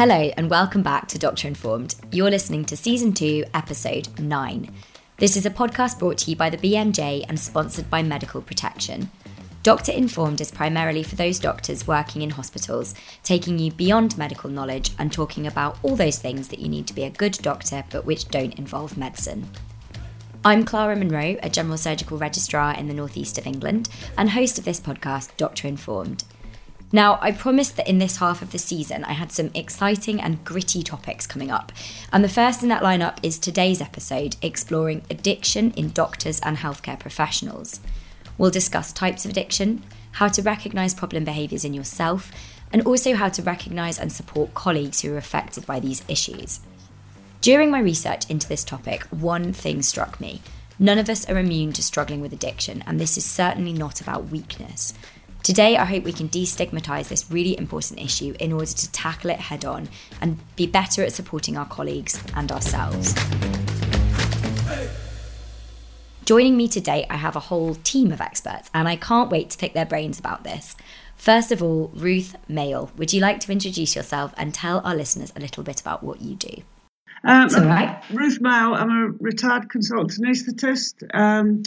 Hello, and welcome back to Doctor Informed. You're listening to Season 2, Episode 9. This is a podcast brought to you by the BMJ and sponsored by Medical Protection. Doctor Informed is primarily for those doctors working in hospitals, taking you beyond medical knowledge and talking about all those things that you need to be a good doctor but which don't involve medicine. I'm Clara Munro, a general surgical registrar in the northeast of England, and host of this podcast, Doctor Informed. Now, I promised that in this half of the season I had some exciting and gritty topics coming up. And the first in that lineup is today's episode exploring addiction in doctors and healthcare professionals. We'll discuss types of addiction, how to recognise problem behaviours in yourself, and also how to recognise and support colleagues who are affected by these issues. During my research into this topic, one thing struck me. None of us are immune to struggling with addiction, and this is certainly not about weakness. Today, I hope we can destigmatise this really important issue in order to tackle it head on and be better at supporting our colleagues and ourselves. Joining me today, I have a whole team of experts, and I can't wait to pick their brains about this. First of all, Ruth Mayall, would you like to introduce yourself and tell our listeners a little bit about what you do? Um, right. Ruth Mayall, I'm a retired consultant anaesthetist. Um,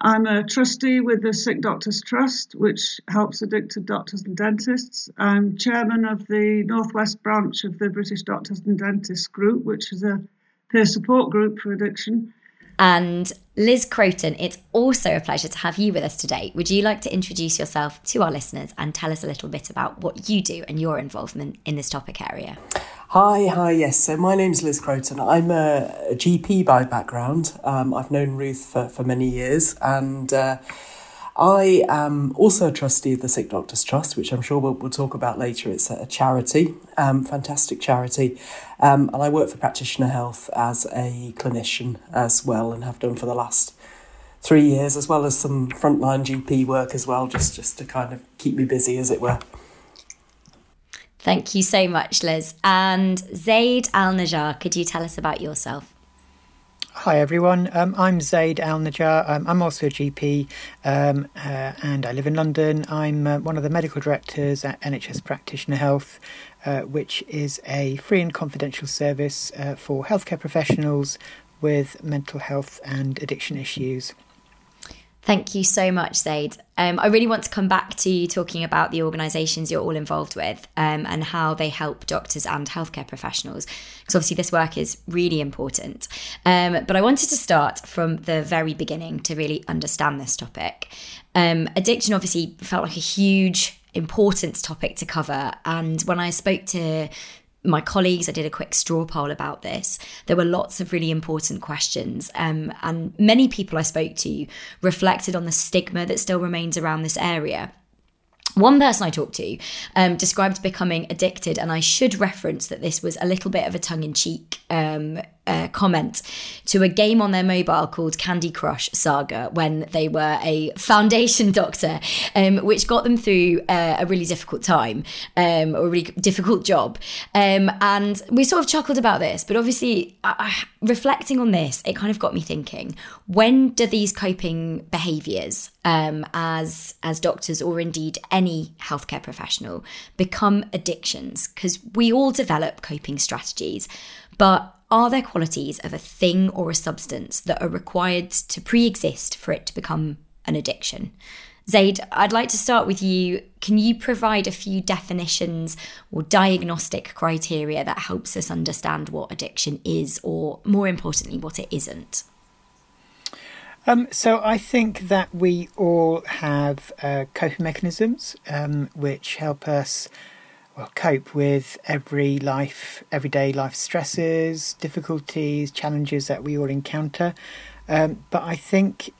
I'm a trustee with the Sick Doctors Trust, which helps addicted doctors and dentists. I'm chairman of the Northwest branch of the British Doctors and Dentists Group, which is a peer support group for addiction. And Liz Croton, it's also a pleasure to have you with us today. Would you like to introduce yourself to our listeners and tell us a little bit about what you do and your involvement in this topic area? Hi, hi, yes. So my name's Liz Croton. I'm a, GP by background. Um, I've known Ruth for, for many years and uh, I am also a trustee of the Sick Doctors Trust, which I'm sure we'll, we'll talk about later. It's a charity, um, fantastic charity. Um, and I work for Practitioner Health as a clinician as well and have done for the last three years, as well as some frontline GP work as well, just, just to kind of keep me busy, as it were. Thank you so much, Liz. And Zaid Al Najjar, could you tell us about yourself? Hi everyone, um, I'm Zaid Al Najjar. Um, I'm also a GP um, uh, and I live in London. I'm uh, one of the medical directors at NHS Practitioner Health, uh, which is a free and confidential service uh, for healthcare professionals with mental health and addiction issues. Thank you so much, Zaid. Um, I really want to come back to talking about the organisations you're all involved with um, and how they help doctors and healthcare professionals, because obviously this work is really important. Um, but I wanted to start from the very beginning to really understand this topic. Um, addiction obviously felt like a huge important topic to cover. And when I spoke to my colleagues, I did a quick straw poll about this. There were lots of really important questions, um, and many people I spoke to reflected on the stigma that still remains around this area. One person I talked to um, described becoming addicted, and I should reference that this was a little bit of a tongue in cheek um, uh, comment to a game on their mobile called Candy Crush Saga when they were a foundation doctor, um, which got them through uh, a really difficult time um, or a really difficult job. Um, and we sort of chuckled about this, but obviously, uh, reflecting on this, it kind of got me thinking: when do these coping behaviours, um, as as doctors or indeed any healthcare professional, become addictions? Because we all develop coping strategies, but are there qualities of a thing or a substance that are required to pre exist for it to become an addiction? Zaid, I'd like to start with you. Can you provide a few definitions or diagnostic criteria that helps us understand what addiction is, or more importantly, what it isn't? Um, so I think that we all have uh, coping mechanisms um, which help us well, cope with every life, everyday life stresses, difficulties, challenges that we all encounter. Um, but I think,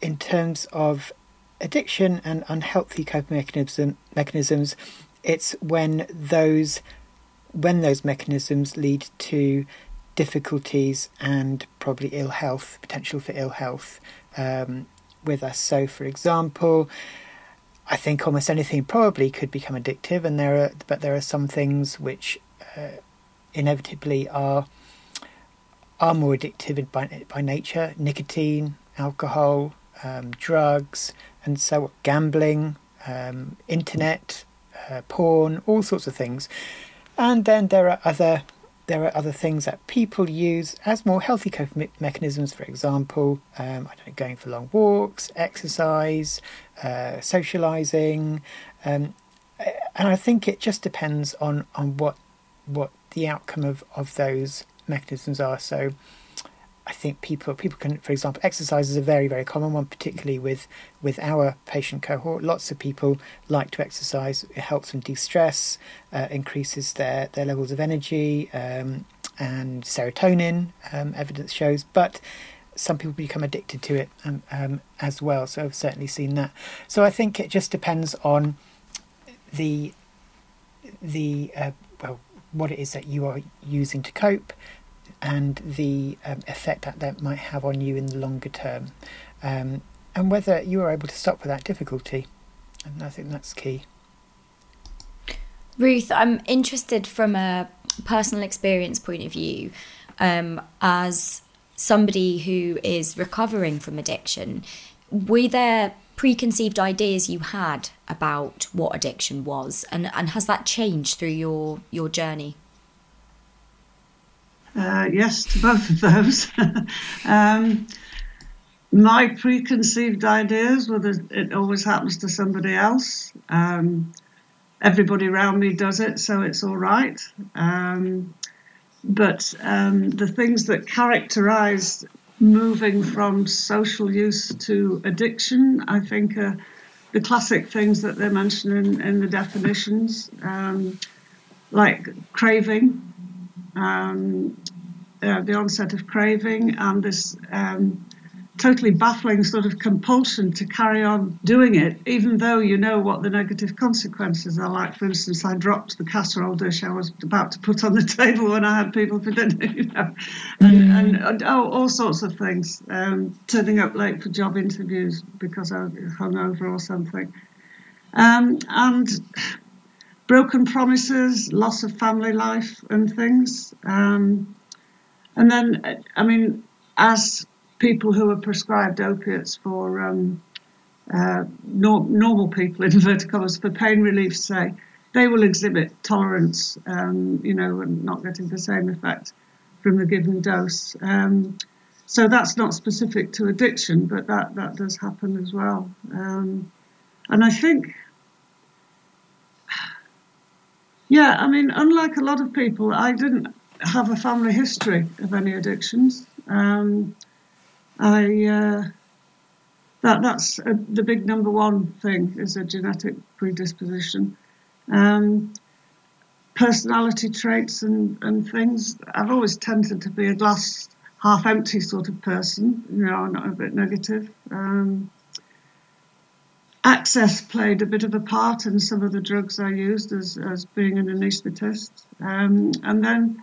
in terms of addiction and unhealthy coping mechanism, mechanisms, it's when those when those mechanisms lead to difficulties and probably ill health, potential for ill health um, with us. So, for example, I think almost anything probably could become addictive, and there are but there are some things which uh, inevitably are are more addictive by by nature: nicotine, alcohol, um, drugs, and so gambling, um, internet, uh, porn, all sorts of things. And then there are other there are other things that people use as more healthy coping me- mechanisms. For example, um, I don't know, going for long walks, exercise, uh, socializing, um, and I think it just depends on on what what the outcome of of those mechanisms are. So I think people people can, for example, exercise is a very very common one, particularly with with our patient cohort. Lots of people like to exercise. It helps them de-stress, uh, increases their their levels of energy um, and serotonin. Um, evidence shows, but some people become addicted to it um, um, as well. So I've certainly seen that. So I think it just depends on the the uh, well what it is that you are using to cope and the um, effect that that might have on you in the longer term, um, and whether you are able to stop with that difficulty. And I think that's key. Ruth, I'm interested from a personal experience point of view, um, as somebody who is recovering from addiction. Were there preconceived ideas you had about what addiction was, and, and has that changed through your your journey? Uh, yes, to both of those. um, my preconceived ideas were that it always happens to somebody else. Um, everybody around me does it, so it's all right. Um, but um, the things that characterize moving from social use to addiction, I think, are the classic things that they mention in, in the definitions, um, like craving, um, uh, the onset of craving and this um, totally baffling sort of compulsion to carry on doing it, even though you know what the negative consequences are. Like, for instance, I dropped the casserole dish I was about to put on the table when I had people for dinner, you know, and, mm. and, and oh, all sorts of things. Um, turning up late for job interviews because I was hungover or something. Um, and broken promises, loss of family life, and things. Um, and then, I mean, as people who are prescribed opiates for um, uh, nor- normal people, in inverted commas, for pain relief, say, they will exhibit tolerance, um, you know, and not getting the same effect from the given dose. Um, so that's not specific to addiction, but that, that does happen as well. Um, and I think yeah, I mean, unlike a lot of people, I didn't have a family history of any addictions. Um, I uh, that that's a, the big number one thing is a genetic predisposition. Um, personality traits and, and things. I've always tended to be a glass half empty sort of person, you know, not a bit negative. Um, access played a bit of a part in some of the drugs I used as, as being an anaesthetist. Um, and then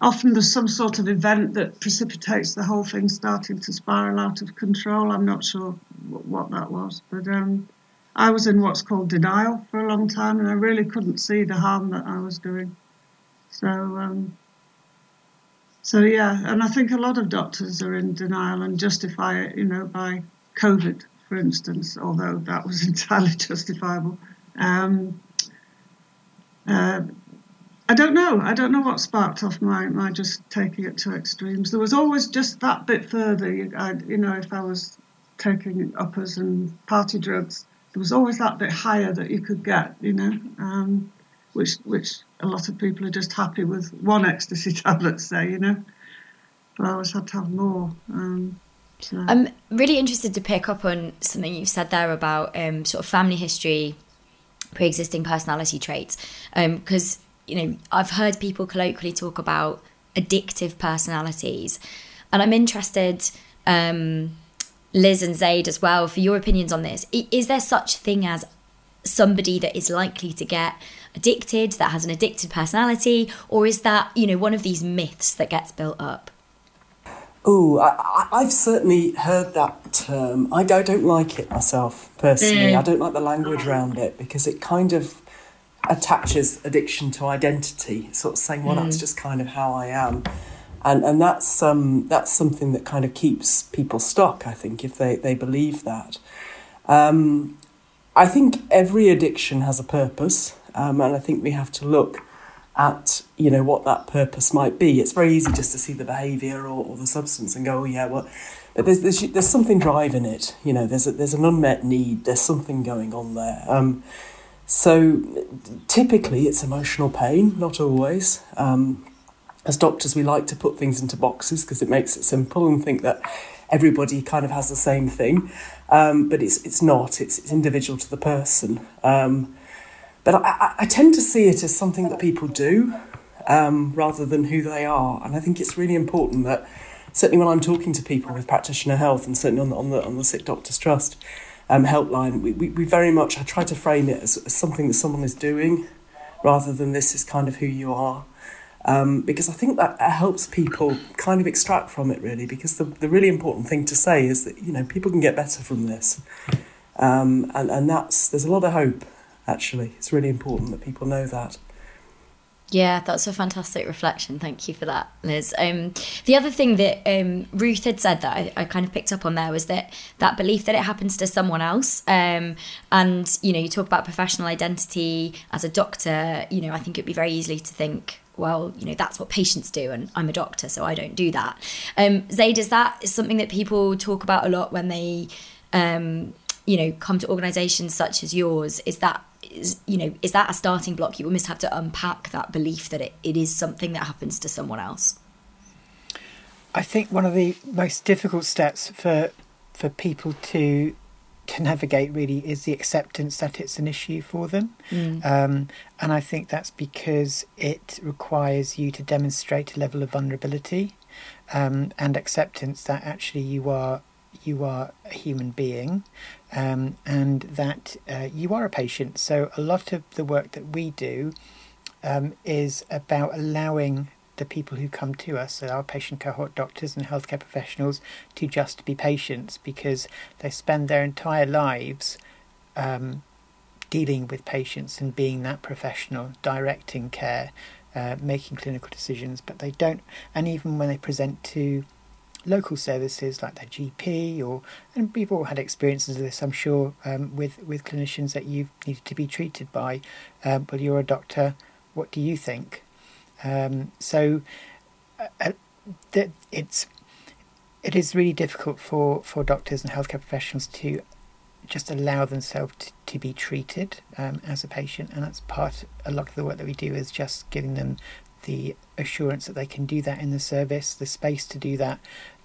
often there's some sort of event that precipitates the whole thing starting to spiral out of control. I'm not sure what that was, but um, I was in what's called denial for a long time and I really couldn't see the harm that I was doing. So, um, so yeah, and I think a lot of doctors are in denial and justify it, you know, by COVID for instance, although that was entirely justifiable. Um, uh, I don't know. I don't know what sparked off my, my just taking it to extremes. There was always just that bit further. You, I, you know, if I was taking uppers and party drugs, there was always that bit higher that you could get. You know, um, which which a lot of people are just happy with one ecstasy tablet, say. You know, but I always had to have more. Um, I'm really interested to pick up on something you've said there about um, sort of family history, pre-existing personality traits, because um, you know I've heard people colloquially talk about addictive personalities, and I'm interested, um, Liz and Zaid as well, for your opinions on this. Is there such thing as somebody that is likely to get addicted that has an addicted personality, or is that you know one of these myths that gets built up? Oh, I, have certainly heard that term. I, don't like it myself personally. Mm. I don't like the language around it because it kind of attaches addiction to identity, sort of saying, "Well, mm. that's just kind of how I am," and and that's um that's something that kind of keeps people stuck. I think if they they believe that. Um, I think every addiction has a purpose, um, and I think we have to look at you know what that purpose might be. It's very easy just to see the behaviour or, or the substance and go, oh yeah, well, but there's, there's there's something driving it. You know, there's a, there's an unmet need. There's something going on there. Um, so typically it's emotional pain, not always. Um, as doctors, we like to put things into boxes because it makes it simple and think that everybody kind of has the same thing, um, but it's it's not. It's, it's individual to the person. Um, but I, I, tend to see it as something that people do um, rather than who they are, and I think it's really important that certainly when I'm talking to people with practitioner health, and certainly on the on the, on the Sick Doctors Trust um, helpline, we, we, we very much I try to frame it as, as something that someone is doing rather than this is kind of who you are um, because I think that helps people kind of extract from it really. Because the, the really important thing to say is that you know people can get better from this, um, and and that's there's a lot of hope. Actually, it's really important that people know that. Yeah, that's a fantastic reflection. Thank you for that, Liz. Um, the other thing that um, Ruth had said that I, I, kind of picked up on there was that that belief that it happens to someone else. Um, and you know, you talk about professional identity as a doctor. You know, I think it'd be very easily to think, well, you know, that's what patients do, and I'm a doctor, so I don't do that. Um, Zaid, is that something that people talk about a lot when they, um, you know, come to organisations such as yours? Is that, is, you know, is that a starting block? You almost have to unpack that belief that it, it is something that happens to someone else. I think one of the most difficult steps for for people to to navigate really is the acceptance that it's an issue for them. Mm. Um, and I think that's because it requires you to demonstrate a level of vulnerability um, and acceptance that actually you are you are a human being um, and that uh, you are a patient. So a lot of the work that we do um, is about allowing the people who come to us, so our patient cohort doctors and healthcare professionals, to just be patients because they spend their entire lives um, dealing with patients and being that professional, directing care, uh, making clinical decisions, but they don't, and even when they present to local services like their GP or and we've all had experiences of this I'm sure um, with with clinicians that you've needed to be treated by. Um, you're a doctor. What do you think? Um, so uh, uh it's it is really difficult for, for doctors and healthcare professionals to just allow themselves to, to be treated um, as a patient, and that's part. A lot of the work that we do is just giving them the assurance that they can do that in the service, the space to do that,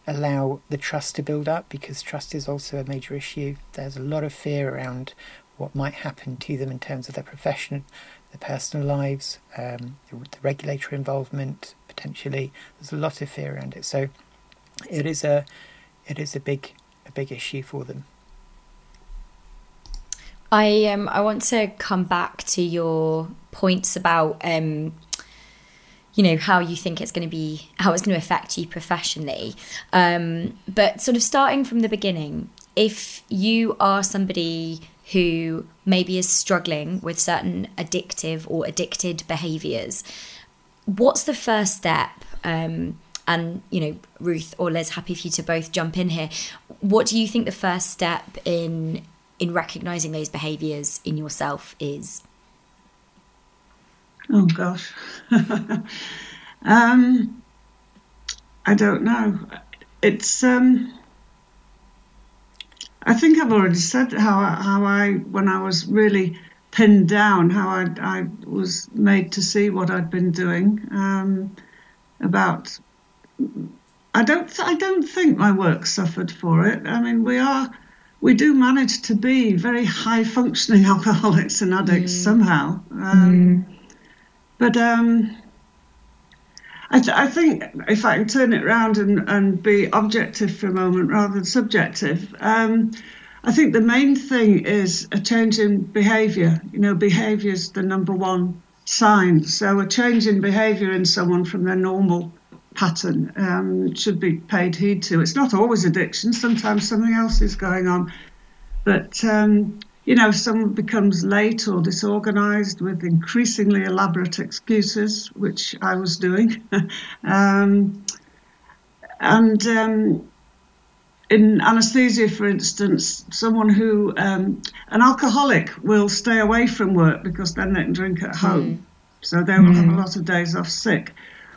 allow the trust to build up because trust is also a major issue. There's a lot of fear around what might happen to them in terms of their profession their personal lives, um, the, the regulatory involvement potentially. There's a lot of fear around it, so it is a it is a big a big issue for them. I um I want to come back to your points about um you know how you think it's going to be how it's going to affect you professionally um, but sort of starting from the beginning if you are somebody who maybe is struggling with certain addictive or addicted behaviors, what's the first step? Um, and you know, Ruth or Liz, happy for you to both jump in here. What do you think the first step in in recognizing those behaviors in yourself is? Oh gosh, um, I don't know. It's um, I think I've already said how how I when I was really pinned down, how I I was made to see what I'd been doing. Um, about I don't I don't think my work suffered for it. I mean, we are we do manage to be very high functioning alcoholics and addicts mm. somehow. Um, mm. But um, I, th- I, think if I can turn it around and, and be objective for a moment rather than subjective, um, I think the main thing is a change in behaviour. You know, behaviour is the number one sign. So a change in behaviour in someone from their normal pattern um, should be paid heed to. It's not always addiction. Sometimes something else is going on. But um, you know, someone becomes late or disorganized with increasingly elaborate excuses, which I was doing. um, and um, in anesthesia, for instance, someone who, um, an alcoholic will stay away from work because then they can drink at home. so they will have a lot of days off sick.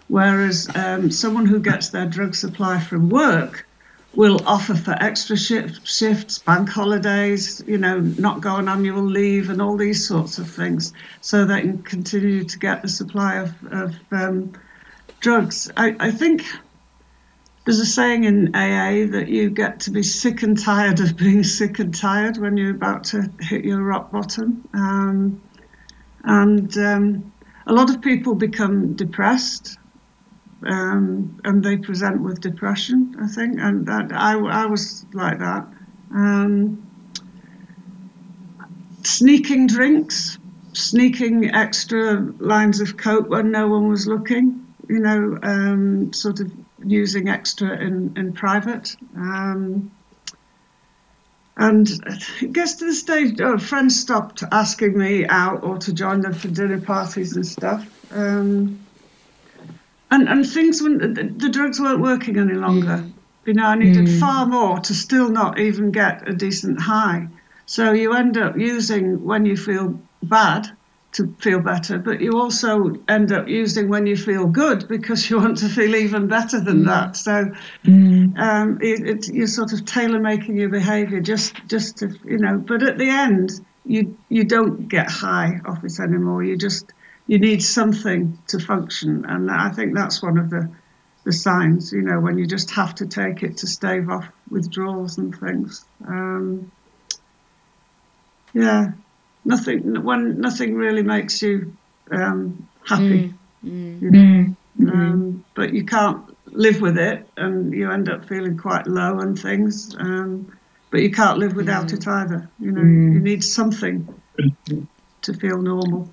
Whereas um, someone who gets their drug supply from work will offer for extra shift, shifts, bank holidays, you know, not go on annual leave, and all these sorts of things, so they can continue to get the supply of, of um, drugs. I, I think there's a saying in AA that you get to be sick and tired of being sick and tired when you're about to hit your rock bottom. Um, and um, a lot of people become depressed um, and they present with depression, I think. And that, I, I was like that. Um, sneaking drinks, sneaking extra lines of coke when no one was looking, you know, um, sort of using extra in, in private. Um, and it gets to the stage, oh, friends stopped asking me out or to join them for dinner parties and stuff. Um, and, and things, when the, the, drugs weren't working any longer. You know, I needed mm. far more to still not even get a decent high. So you end up using when you feel bad to feel better, but you also end up using when you feel good because you want to feel even better than mm. that. So mm. um, it, it, you're sort of tailor making your behaviour just just to you know. But at the end, you you don't get high off it anymore. You just you need something to function, and I think that's one of the the signs. You know, when you just have to take it to stave off withdrawals and things. Um, yeah, nothing when nothing really makes you um, happy. Mm, mm, you know? mm, mm, um, but you can't live with it, and you end up feeling quite low and things. Um, but you can't live without mm. it either. You know, mm. you need something to feel normal.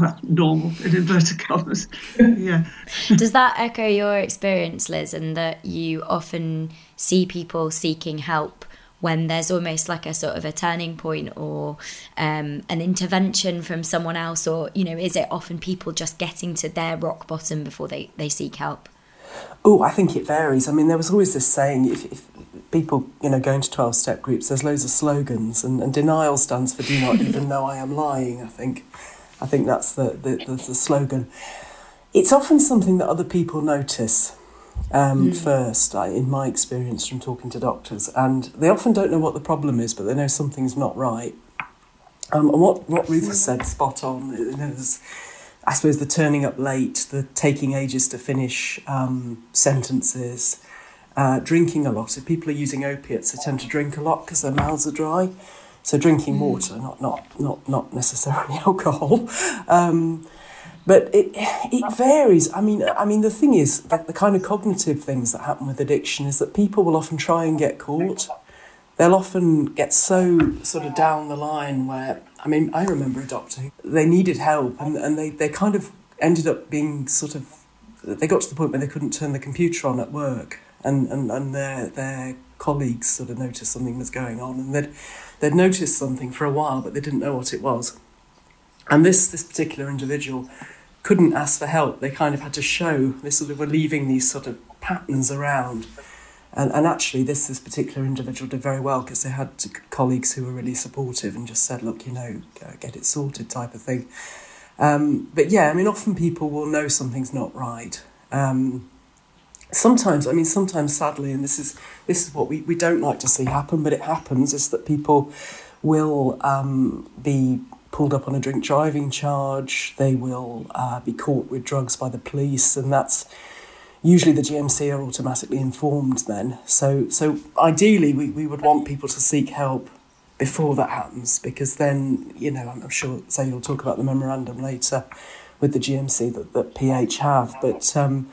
Well, normal in inverted commas. yeah. Does that echo your experience, Liz, and that you often see people seeking help when there's almost like a sort of a turning point or um, an intervention from someone else or you know is it often people just getting to their rock bottom before they, they seek help oh i think it varies i mean there was always this saying if, if people you know going to 12 step groups there's loads of slogans and, and denial stands for do not even know i am lying i think i think that's the, the, the, the slogan it's often something that other people notice um, mm. first, in my experience from talking to doctors. And they often don't know what the problem is, but they know something's not right. Um, and what, what Ruth has said, spot on. There's, I suppose the turning up late, the taking ages to finish um, sentences, uh, drinking a lot. If people are using opiates, they tend to drink a lot because their mouths are dry. So drinking mm. water, not not not not necessarily alcohol. Um, but it it varies. I mean, I mean, the thing is that the kind of cognitive things that happen with addiction is that people will often try and get caught. They'll often get so sort of down the line where I mean, I remember a doctor. They needed help, and and they they kind of ended up being sort of. They got to the point where they couldn't turn the computer on at work, and and and their their colleagues sort of noticed something was going on, and they'd they'd noticed something for a while, but they didn't know what it was. And this this particular individual couldn't ask for help. They kind of had to show they sort of were leaving these sort of patterns around. And, and actually, this, this particular individual did very well because they had colleagues who were really supportive and just said, look, you know, get it sorted type of thing. Um, but yeah, I mean, often people will know something's not right. Um, sometimes, I mean, sometimes sadly, and this is this is what we, we don't like to see happen, but it happens, is that people will um, be pulled up on a drink driving charge. They will uh, be caught with drugs by the police, and that's usually the GMC are automatically informed then. So, so ideally, we, we would want people to seek help before that happens because then, you know, I'm sure, Zaid you'll talk about the memorandum later with the GMC that, that PH have, but, um,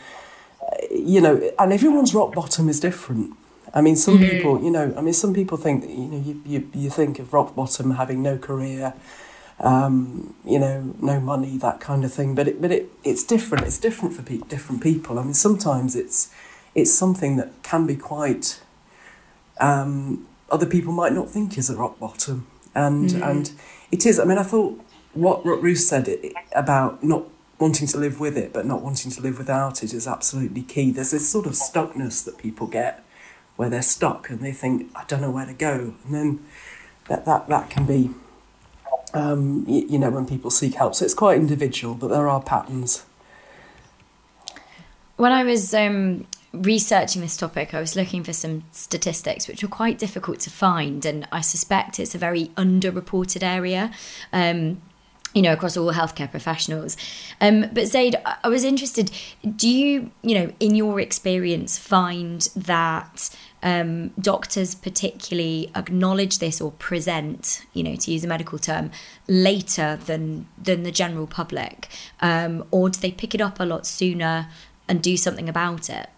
you know, and everyone's rock bottom is different. I mean, some mm-hmm. people, you know, I mean, some people think that, you know, you, you, you think of rock bottom having no career, um, you know, no money, that kind of thing. But it, but it, it's different. It's different for pe- different people. I mean, sometimes it's it's something that can be quite. Um, other people might not think is a rock bottom, and mm. and it is. I mean, I thought what, what Ruth said about not wanting to live with it, but not wanting to live without it is absolutely key. There's this sort of stuckness that people get where they're stuck and they think, I don't know where to go. And then that, that, that can be um, you, you know, when people seek help. So it's quite individual, but there are patterns. When I was um, researching this topic, I was looking for some statistics which were quite difficult to find, and I suspect it's a very underreported area. Um, you know, across all healthcare professionals. Um, but Zaid, I was interested. Do you, you know, in your experience, find that um, doctors particularly acknowledge this or present, you know, to use a medical term, later than than the general public, um, or do they pick it up a lot sooner and do something about it?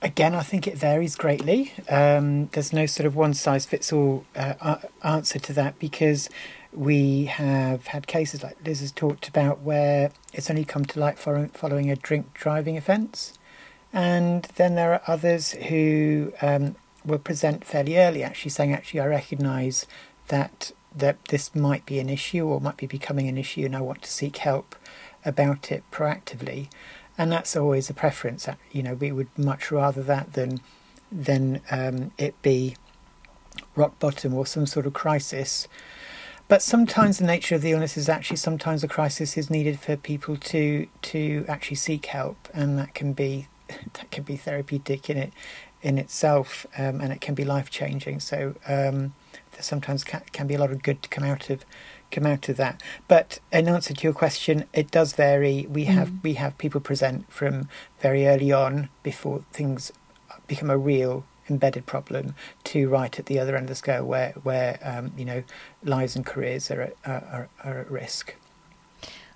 Again, I think it varies greatly. Um, there's no sort of one size fits all uh, answer to that because we have had cases like Liz has talked about where it's only come to light following a drink driving offence. And then there are others who um, will present fairly early, actually saying, actually, I recognise that that this might be an issue or might be becoming an issue, and I want to seek help about it proactively and that's always a preference. You know, we would much rather that than than um, it be rock bottom or some sort of crisis. But sometimes the nature of the illness is actually sometimes a crisis is needed for people to to actually seek help, and that can be that can be therapeutic in it in itself, um, and it can be life changing. So um, there sometimes can, can be a lot of good to come out of come out of that. But in answer to your question, it does vary. We mm. have we have people present from very early on before things become a real embedded problem to right at the other end of the scale where where um, you know lives and careers are at, are, are at risk.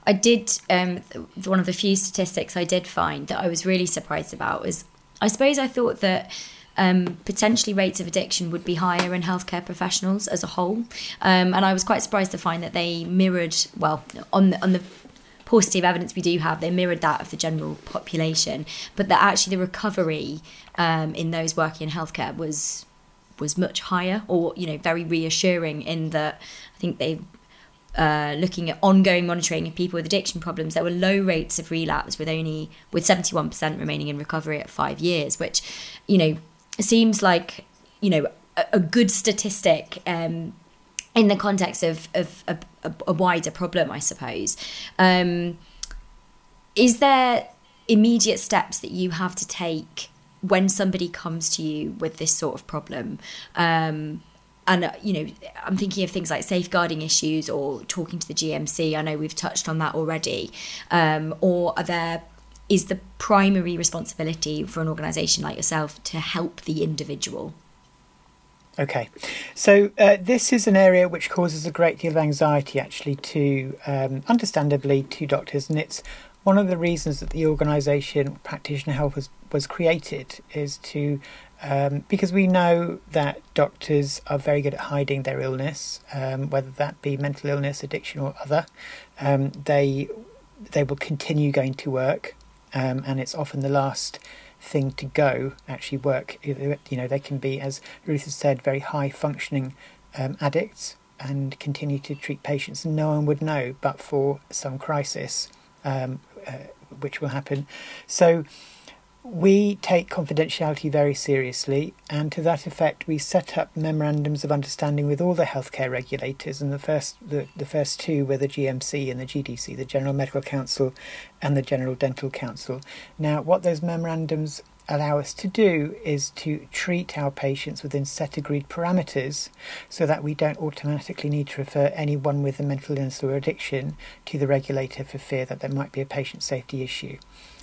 I did um, one of the few statistics I did find that I was really surprised about was I suppose I thought that um, potentially rates of addiction would be higher in healthcare professionals as a whole. Um, and I was quite surprised to find that they mirrored, well, on the, on the positive evidence we do have, they mirrored that of the general population, but that actually the recovery um, in those working in healthcare was was much higher, or you know, very reassuring in that I think they. Uh, looking at ongoing monitoring of people with addiction problems, there were low rates of relapse with only with 71% remaining in recovery at five years, which, you know, seems like you know a, a good statistic um, in the context of, of a, a, wider problem, I suppose. Um, is there immediate steps that you have to take when somebody comes to you with this sort of problem? Um, and uh, you know, I'm thinking of things like safeguarding issues or talking to the GMC. I know we've touched on that already. Um, or are there is the primary responsibility for an organisation like yourself to help the individual. Okay, so uh, this is an area which causes a great deal of anxiety, actually, to um, understandably to doctors, and it's one of the reasons that the organisation Practitioner Health was was created is to um, because we know that doctors are very good at hiding their illness, um, whether that be mental illness, addiction, or other. Um, they they will continue going to work um, and it's often the last thing to go actually work. You know, they can be, as Ruth has said, very high functioning um, addicts and continue to treat patients, no one would know but for some crisis um, uh, which will happen. So we take confidentiality very seriously, and to that effect, we set up memorandums of understanding with all the healthcare regulators. And the first, the, the first two were the GMC and the GDC, the General Medical Council and the General Dental Council. Now, what those memorandums allow us to do is to treat our patients within set agreed parameters so that we don't automatically need to refer anyone with a mental illness or addiction to the regulator for fear that there might be a patient safety issue.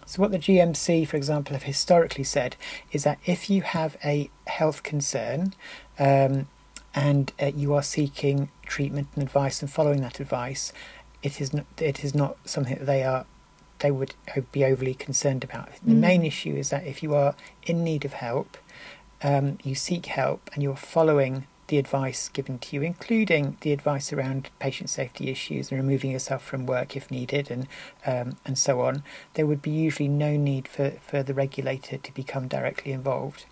So, what the GMC, for example, have historically said is that if you have a health concern um, and uh, you are seeking treatment and advice and following that advice, it is not, it is not something that they are they would be overly concerned about. The mm. main issue is that if you are in need of help, um, you seek help and you're following the advice given to you, including the advice around patient safety issues and removing yourself from work if needed, and um, and so on, there would be usually no need for, for the regulator to become directly involved.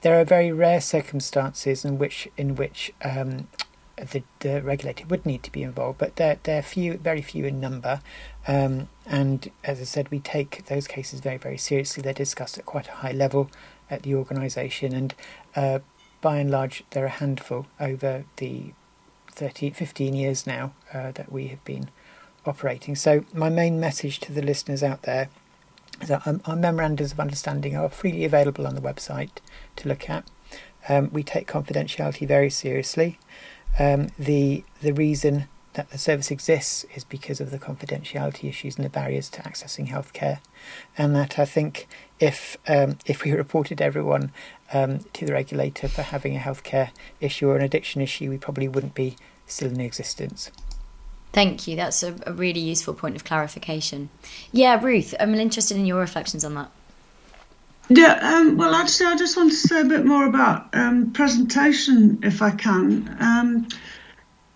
There are very rare circumstances in which in which um, the, the regulator would need to be involved, but they're, they're few, very few in number. Um, and as I said, we take those cases very, very seriously. They're discussed at quite a high level at the organisation, and uh, by and large, they're a handful over the 13, 15 years now uh, that we have been operating. So, my main message to the listeners out there is that um, our memorandums of understanding are freely available on the website to look at. Um, we take confidentiality very seriously. Um, the the reason that the service exists is because of the confidentiality issues and the barriers to accessing healthcare, and that I think if um, if we reported everyone um, to the regulator for having a healthcare issue or an addiction issue, we probably wouldn't be still in existence. Thank you. That's a, a really useful point of clarification. Yeah, Ruth, I'm interested in your reflections on that. Yeah, um, well, actually, I just want to say a bit more about um, presentation, if I can. Um,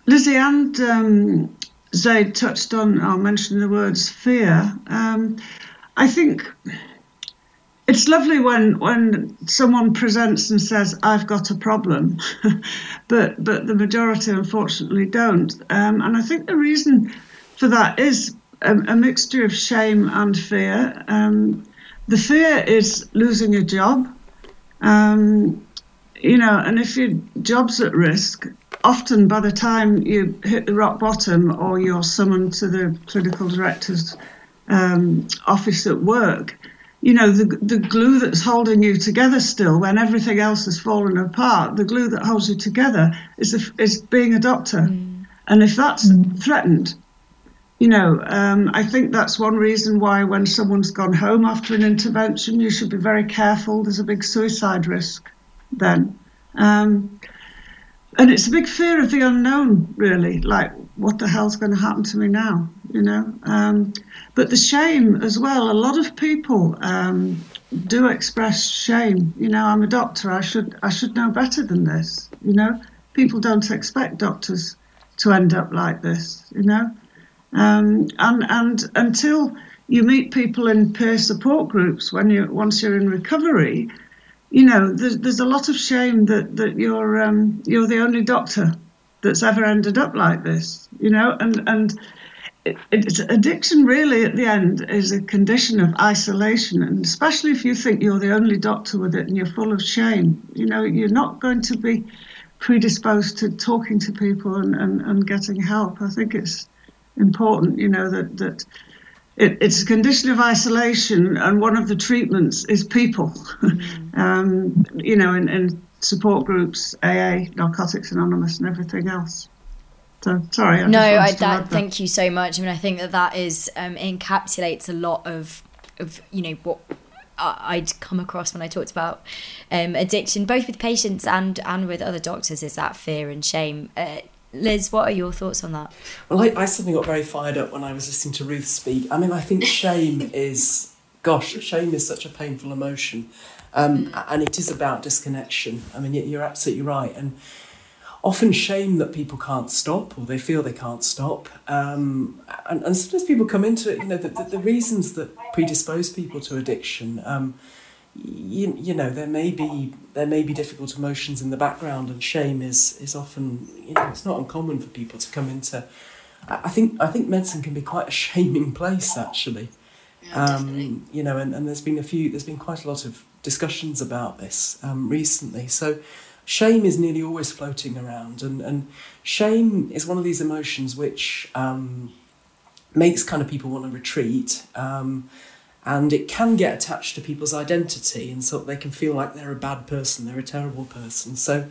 Lizzie and um, Zaid touched on, I'll mention the words fear. Um, I think it's lovely when when someone presents and says, "I've got a problem," but but the majority, unfortunately, don't. Um, and I think the reason for that is a, a mixture of shame and fear. Um, the fear is losing a job. Um, you know, and if your job's at risk, often by the time you hit the rock bottom or you're summoned to the clinical director's um, office at work, you know, the, the glue that's holding you together still when everything else has fallen apart, the glue that holds you together is, a, is being a doctor. Mm. And if that's mm. threatened, you know, um, I think that's one reason why when someone's gone home after an intervention, you should be very careful. There's a big suicide risk then. Um, and it's a big fear of the unknown, really. Like, what the hell's going to happen to me now? You know. Um, but the shame as well. A lot of people um, do express shame. You know, I'm a doctor. I should I should know better than this. You know, people don't expect doctors to end up like this. You know, um, and and until you meet people in peer support groups when you once you're in recovery, you know there's, there's a lot of shame that that you're um, you're the only doctor that's ever ended up like this. You know, and and it, it's addiction really at the end is a condition of isolation, and especially if you think you're the only doctor with it and you're full of shame. You know, you're not going to be predisposed to talking to people and, and, and getting help. I think it's important, you know, that, that it, it's a condition of isolation, and one of the treatments is people. Mm. um, you know, in, in, support groups, AA, Narcotics Anonymous, and everything else. So sorry. I no, I, that, thank you so much. I mean, I think that that is um, encapsulates a lot of of you know what I'd come across when I talked about um, addiction, both with patients and and with other doctors, is that fear and shame. Uh, Liz, what are your thoughts on that? Well, I, I suddenly got very fired up when I was listening to Ruth speak. I mean, I think shame is, gosh, shame is such a painful emotion. Um, and it is about disconnection. I mean, you're absolutely right. And often shame that people can't stop or they feel they can't stop. Um, and, and sometimes people come into it, you know, the, the, the reasons that predispose people to addiction. Um, you, you know there may be there may be difficult emotions in the background and shame is is often you know it's not uncommon for people to come into I think I think medicine can be quite a shaming place actually. Yeah, um, you know and, and there's been a few there's been quite a lot of discussions about this um, recently. So shame is nearly always floating around and and shame is one of these emotions which um, makes kind of people want to retreat. Um, and it can get attached to people's identity and so they can feel like they're a bad person they're a terrible person. So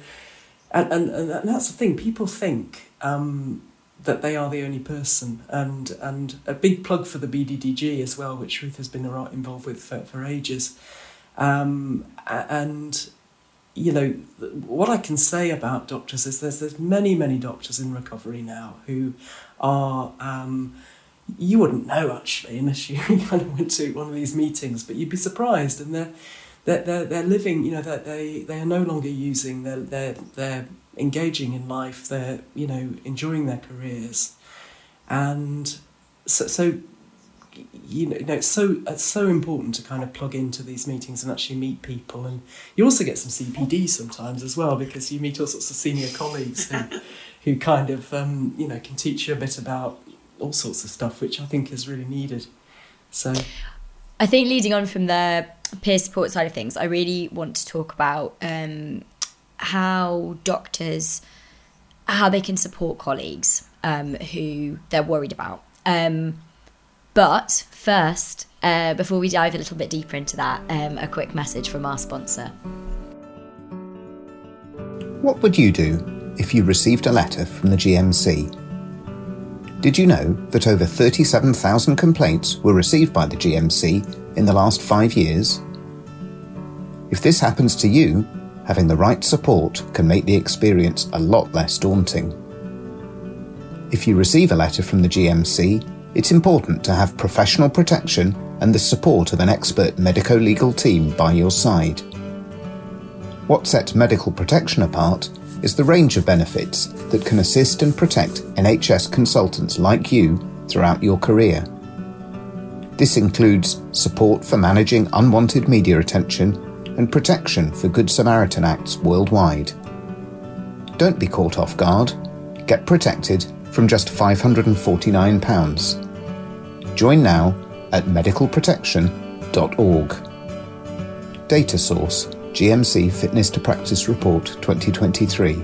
and and, and that's the thing people think um, that they are the only person. And and a big plug for the BDDG as well which Ruth has been involved with for, for ages. Um, and you know what I can say about doctors is there's there's many many doctors in recovery now who are um, you wouldn't know actually unless you kind of went to one of these meetings, but you'd be surprised. And they're they're they're, they're living, you know, that they they are no longer using. They're they're they're engaging in life. They're you know enjoying their careers, and so so you know, you know, it's so it's so important to kind of plug into these meetings and actually meet people, and you also get some CPD sometimes as well because you meet all sorts of senior colleagues who, who kind of um, you know can teach you a bit about all sorts of stuff, which I think is really needed. So, I think leading on from the peer support side of things, I really want to talk about um, how doctors how they can support colleagues um, who they're worried about. Um, but first, uh, before we dive a little bit deeper into that, um, a quick message from our sponsor. What would you do if you received a letter from the GMC? Did you know that over 37,000 complaints were received by the GMC in the last five years? If this happens to you, having the right support can make the experience a lot less daunting. If you receive a letter from the GMC, it's important to have professional protection and the support of an expert medico legal team by your side. What sets medical protection apart is the range of benefits that can assist and protect NHS consultants like you throughout your career. This includes support for managing unwanted media attention and protection for Good Samaritan Acts worldwide. Don't be caught off guard. Get protected from just £549. Join now at medicalprotection.org. Data source GMC Fitness to Practice Report 2023.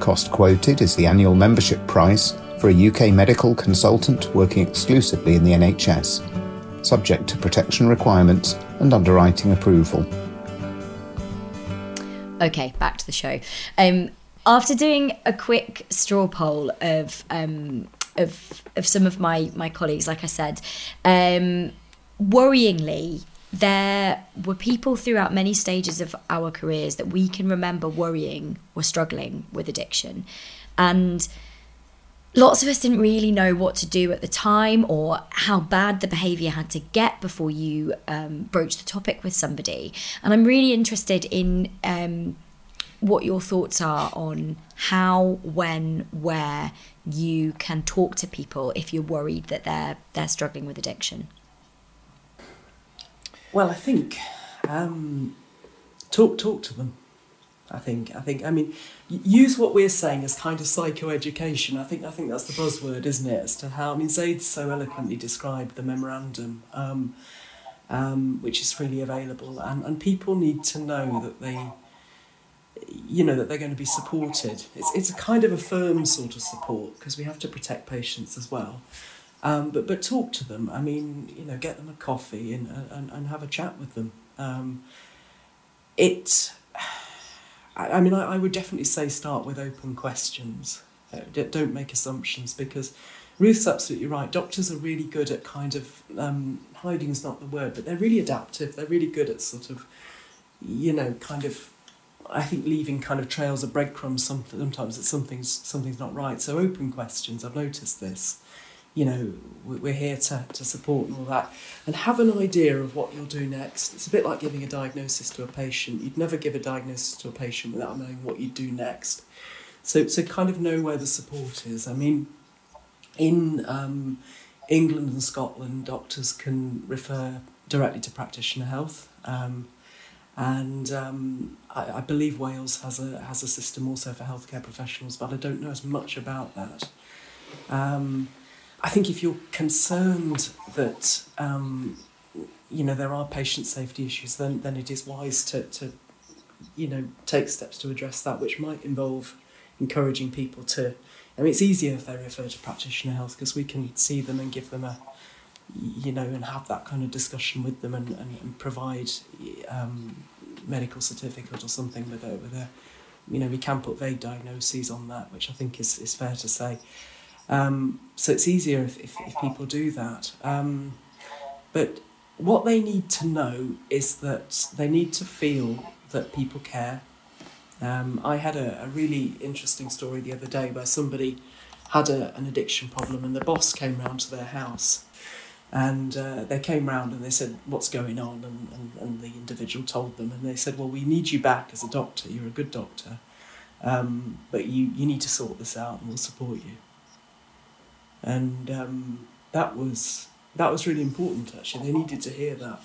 Cost quoted is the annual membership price for a UK medical consultant working exclusively in the NHS, subject to protection requirements and underwriting approval. Okay, back to the show. Um, after doing a quick straw poll of um, of of some of my my colleagues, like I said, um, worryingly, there were people throughout many stages of our careers that we can remember worrying were struggling with addiction, and lots of us didn't really know what to do at the time or how bad the behavior had to get before you um, broached the topic with somebody. And I'm really interested in um, what your thoughts are on how, when, where you can talk to people if you're worried that they're they're struggling with addiction. Well, I think um, talk talk to them. I think I think I mean use what we're saying as kind of psychoeducation. I think I think that's the buzzword, isn't it? As to how I mean Zaid so eloquently described the memorandum, um, um, which is freely available, and and people need to know that they. You know that they're going to be supported. It's it's a kind of a firm sort of support because we have to protect patients as well. Um, but but talk to them. I mean, you know, get them a coffee and and, and have a chat with them. Um, it I, mean, I, I, would definitely say start with open questions. Uh, don't make assumptions because Ruth's absolutely right. Doctors are really good at kind of um, hiding is not the word, but they're really adaptive. They're really good at sort of, you know, kind of. I think leaving kind of trails of breadcrumbs sometimes that something's something's not right. So open questions. I've noticed this you know, we're here to, to support and all that, and have an idea of what you'll do next. It's a bit like giving a diagnosis to a patient. You'd never give a diagnosis to a patient without knowing what you'd do next. So to kind of know where the support is. I mean, in um, England and Scotland, doctors can refer directly to practitioner health. Um, and um, I, I, believe Wales has a has a system also for healthcare professionals, but I don't know as much about that. Um, I think if you're concerned that um, you know there are patient safety issues, then then it is wise to, to you know take steps to address that, which might involve encouraging people to. I mean, it's easier if they refer to practitioner health because we can see them and give them a, you know, and have that kind of discussion with them and, and, and provide um, medical certificate or something with a, with a, you know, we can put vague diagnoses on that, which I think is, is fair to say. Um, so it's easier if, if, if people do that. Um, but what they need to know is that they need to feel that people care. Um, I had a, a really interesting story the other day where somebody had a, an addiction problem and the boss came round to their house and uh, they came round and they said what's going on and, and, and, the individual told them and they said well we need you back as a doctor you're a good doctor um, but you, you need to sort this out and we'll support you and um, that was that was really important. Actually, they needed to hear that.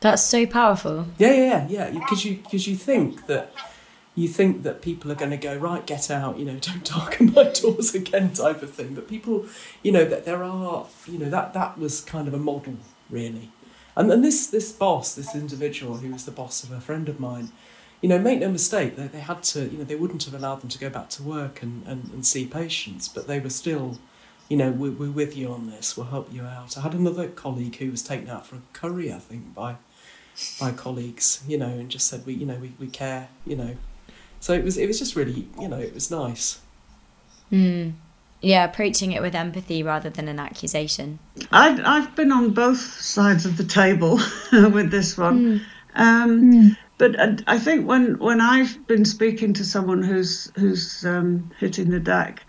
That's so powerful. Yeah, yeah, yeah. Because you because you think that you think that people are going to go right, get out, you know, don't darken my doors again, type of thing. But people, you know, that there are, you know, that that was kind of a model, really. And and this this boss, this individual who was the boss of a friend of mine, you know, make no mistake, they, they had to, you know, they wouldn't have allowed them to go back to work and, and, and see patients, but they were still, you know, we're, we're with you on this, we'll help you out. I had another colleague who was taken out for a curry, I think, by by colleagues, you know, and just said we, you know, we, we care, you know. So it was it was just really, you know, it was nice. Mm. Yeah, approaching it with empathy rather than an accusation. I've I've been on both sides of the table with this one. Mm. Um, mm. But I think when, when I've been speaking to someone who's who's um, hitting the deck,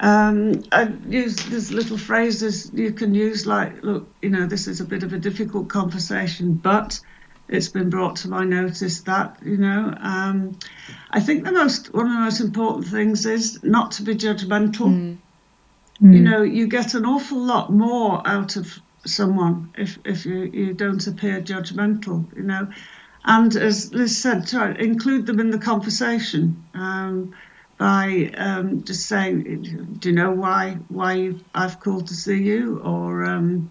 um, I use these little phrases you can use like, look, you know, this is a bit of a difficult conversation, but it's been brought to my notice that, you know, um, I think the most one of the most important things is not to be judgmental. Mm. Mm. You know, you get an awful lot more out of someone if if you, you don't appear judgmental, you know. And as Liz said, try include them in the conversation um, by um, just saying, "Do you know why why I've called to see you?" or um,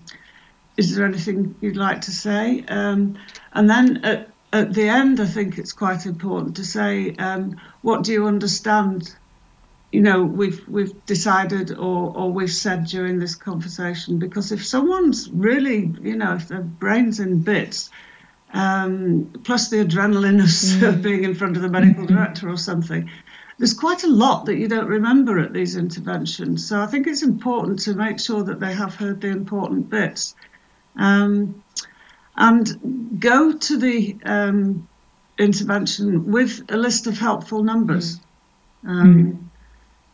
"Is there anything you'd like to say?" Um, and then at, at the end, I think it's quite important to say, um, "What do you understand?" You know, we've we've decided or or we've said during this conversation because if someone's really, you know, if their brain's in bits um, plus the adrenaline of mm. being in front of the medical director or something. There's quite a lot that you don't remember at these interventions. So I think it's important to make sure that they have heard the important bits. Um, and go to the um, intervention with a list of helpful numbers. Mm.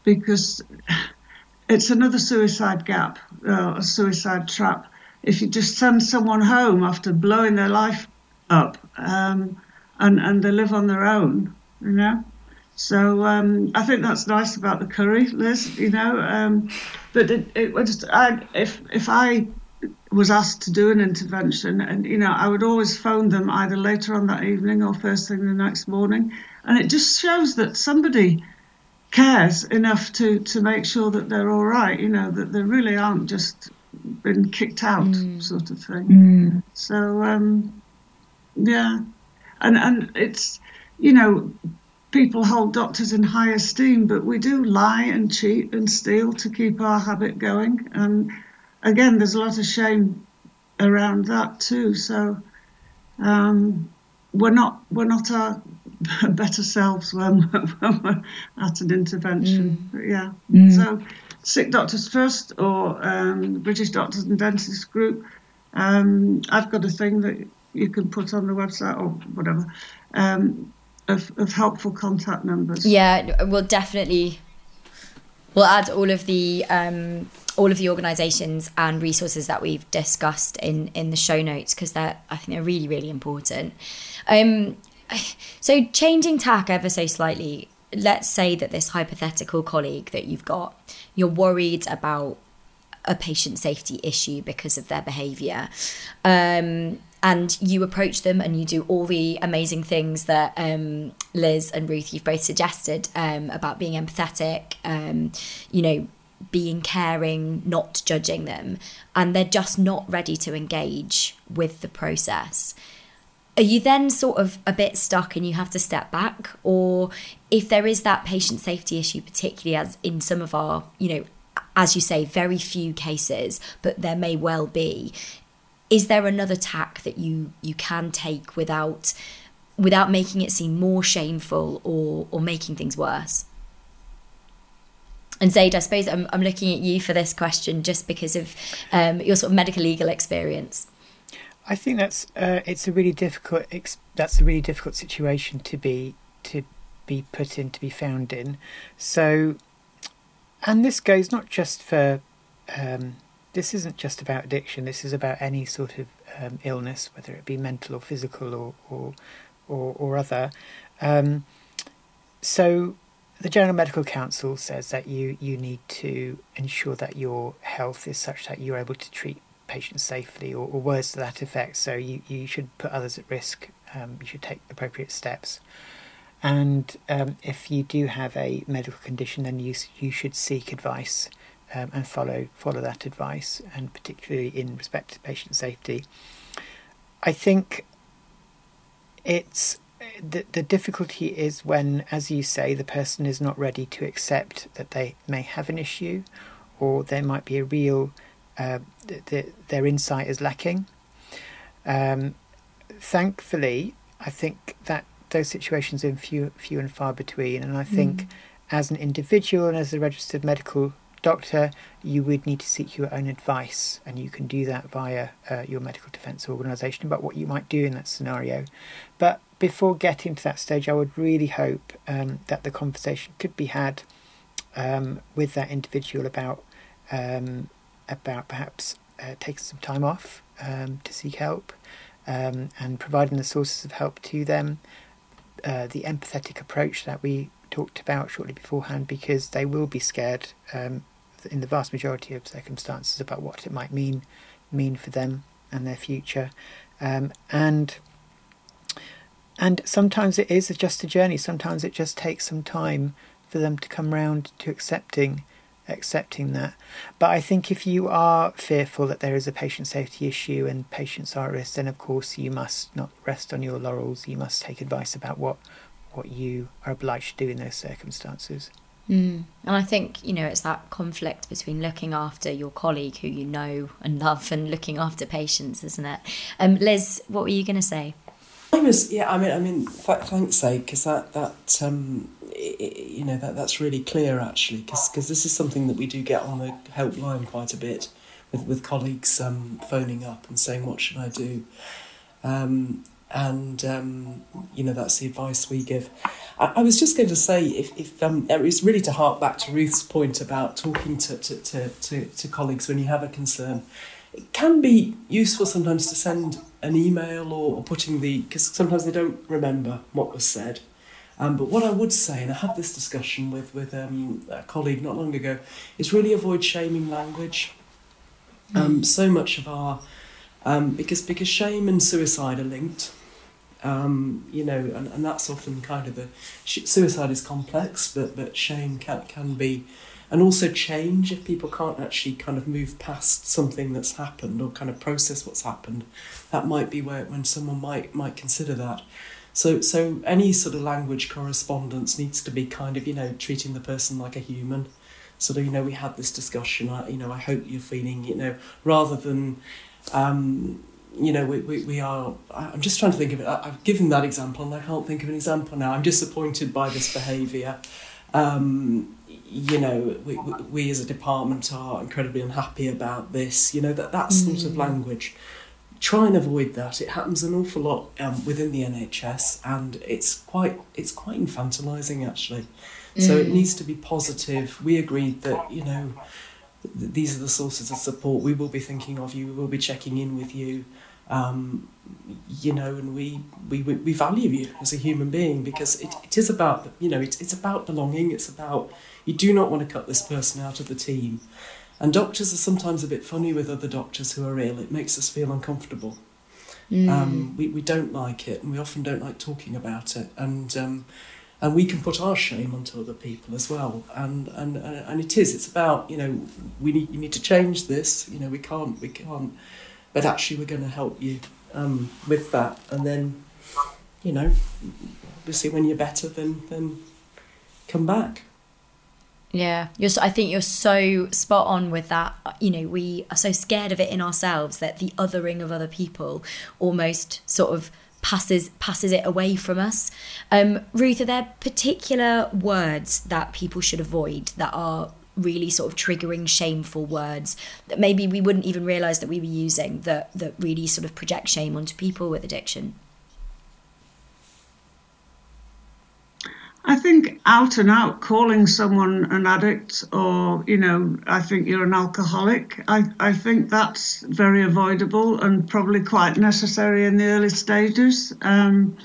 Because it's another suicide gap, uh, a suicide trap. If you just send someone home after blowing their life up, um, and and they live on their own, you know. So um, I think that's nice about the curry, Liz. You know, um, but it, it was I, if if I was asked to do an intervention, and you know, I would always phone them either later on that evening or first thing the next morning, and it just shows that somebody cares enough to to make sure that they're all right. You know, that they really aren't just been kicked out, mm. sort of thing. Mm. So um, yeah, and and it's you know people hold doctors in high esteem, but we do lie and cheat and steal to keep our habit going. And again, there's a lot of shame around that too. So um, we're not we're not our better selves when, when we're at an intervention. Mm. yeah. Mm. So Sick Doctors Trust or um, British Doctors and Dentists Group. Um, I've got a thing that you can put on the website or whatever um, of, of helpful contact numbers. Yeah, we'll definitely we'll add all of the um, all of the organisations and resources that we've discussed in in the show notes because they're I think they're really really important. Um, so changing tack ever so slightly. Let's say that this hypothetical colleague that you've got, you're worried about a patient safety issue because of their behaviour. Um, and you approach them and you do all the amazing things that um, Liz and Ruth you've both suggested um, about being empathetic, um, you know, being caring, not judging them, and they're just not ready to engage with the process. Are you then sort of a bit stuck and you have to step back? Or if there is that patient safety issue, particularly as in some of our, you know, as you say, very few cases, but there may well be, is there another tack that you you can take without without making it seem more shameful or or making things worse? And Zaid, I suppose I'm, I'm looking at you for this question just because of um, your sort of medical legal experience. I think that's uh, it's a really difficult that's a really difficult situation to be to be put in to be found in. So, and this goes not just for um, this isn't just about addiction. This is about any sort of um, illness, whether it be mental or physical or or or, or other. Um, so, the General Medical Council says that you you need to ensure that your health is such that you're able to treat patients safely, or, or words to that effect. So you you should put others at risk. Um, you should take appropriate steps. And um, if you do have a medical condition, then you you should seek advice um, and follow follow that advice, and particularly in respect to patient safety. I think it's the, the difficulty is when, as you say, the person is not ready to accept that they may have an issue, or there might be a real uh, the, their insight is lacking. Um, thankfully, I think that those situations are few, few and far between, and I think mm. as an individual and as a registered medical doctor, you would need to seek your own advice, and you can do that via uh, your medical defence organisation about what you might do in that scenario. But before getting to that stage, I would really hope um, that the conversation could be had um, with that individual about um, about perhaps uh, taking some time off um, to seek help um, and providing the sources of help to them. Uh, the empathetic approach that we talked about shortly beforehand, because they will be scared um, in the vast majority of circumstances about what it might mean mean for them and their future, um, and and sometimes it is just a journey. Sometimes it just takes some time for them to come round to accepting accepting that. But I think if you are fearful that there is a patient safety issue and patients are at risk, then of course you must not rest on your laurels. You must take advice about what what you are obliged to do in those circumstances. Mm. And I think, you know, it's that conflict between looking after your colleague who you know and love and looking after patients, isn't it? Um, Liz, what were you going to say? I was, yeah. I mean, I mean, thanks, Zaid, because that that um, it, you know that that's really clear actually, because this is something that we do get on the helpline quite a bit with with colleagues um, phoning up and saying, "What should I do?" Um, and um, you know that's the advice we give. I, I was just going to say, if, if um, it was really to hark back to Ruth's point about talking to to, to, to, to colleagues when you have a concern it can be useful sometimes to send an email or, or putting the because sometimes they don't remember what was said. Um, but what I would say, and I had this discussion with with um, a colleague not long ago, is really avoid shaming language. Um, mm. So much of our um, because because shame and suicide are linked. Um, you know, and, and that's often kind of the suicide is complex, but but shame can can be and also change if people can't actually kind of move past something that's happened or kind of process what's happened. That might be where when someone might might consider that. So so any sort of language correspondence needs to be kind of you know treating the person like a human. So that you know we had this discussion I, you know I hope you're feeling you know rather than um, you know, we, we, we are, I'm just trying to think of it. I've given that example and I can't think of an example now. I'm disappointed by this behaviour. Um, you know, we, we as a department are incredibly unhappy about this, you know, that, that sort mm. of language. Try and avoid that. It happens an awful lot um, within the NHS and it's quite, it's quite infantilizing actually. Mm. So it mm. needs to be positive. We agreed that, you know, th- these are the sources of support. We will be thinking of you, we will be checking in with you. Um, you know, and we, we, we value you as a human being because it, it is about, you know, it, it's about belonging, it's about you do not want to cut this person out of the team. And doctors are sometimes a bit funny with other doctors who are ill. It makes us feel uncomfortable. Mm. Um, we, we don't like it, and we often don't like talking about it. And um, and we can put our shame onto other people as well. And and and it is. It's about you know we need you need to change this. You know we can't we can't. But actually, we're going to help you um, with that. And then, you know, obviously, when you're better, then then come back. Yeah, you're. So, I think you're so spot on with that. You know, we are so scared of it in ourselves that the othering of other people almost sort of passes passes it away from us. Um, Ruth, are there particular words that people should avoid that are really sort of triggering shameful words that maybe we wouldn't even realize that we were using that that really sort of project shame onto people with addiction? I think out and out calling someone an addict or, you know, I think you're an alcoholic, I, I think that's very avoidable and probably quite necessary in the early stages. Um,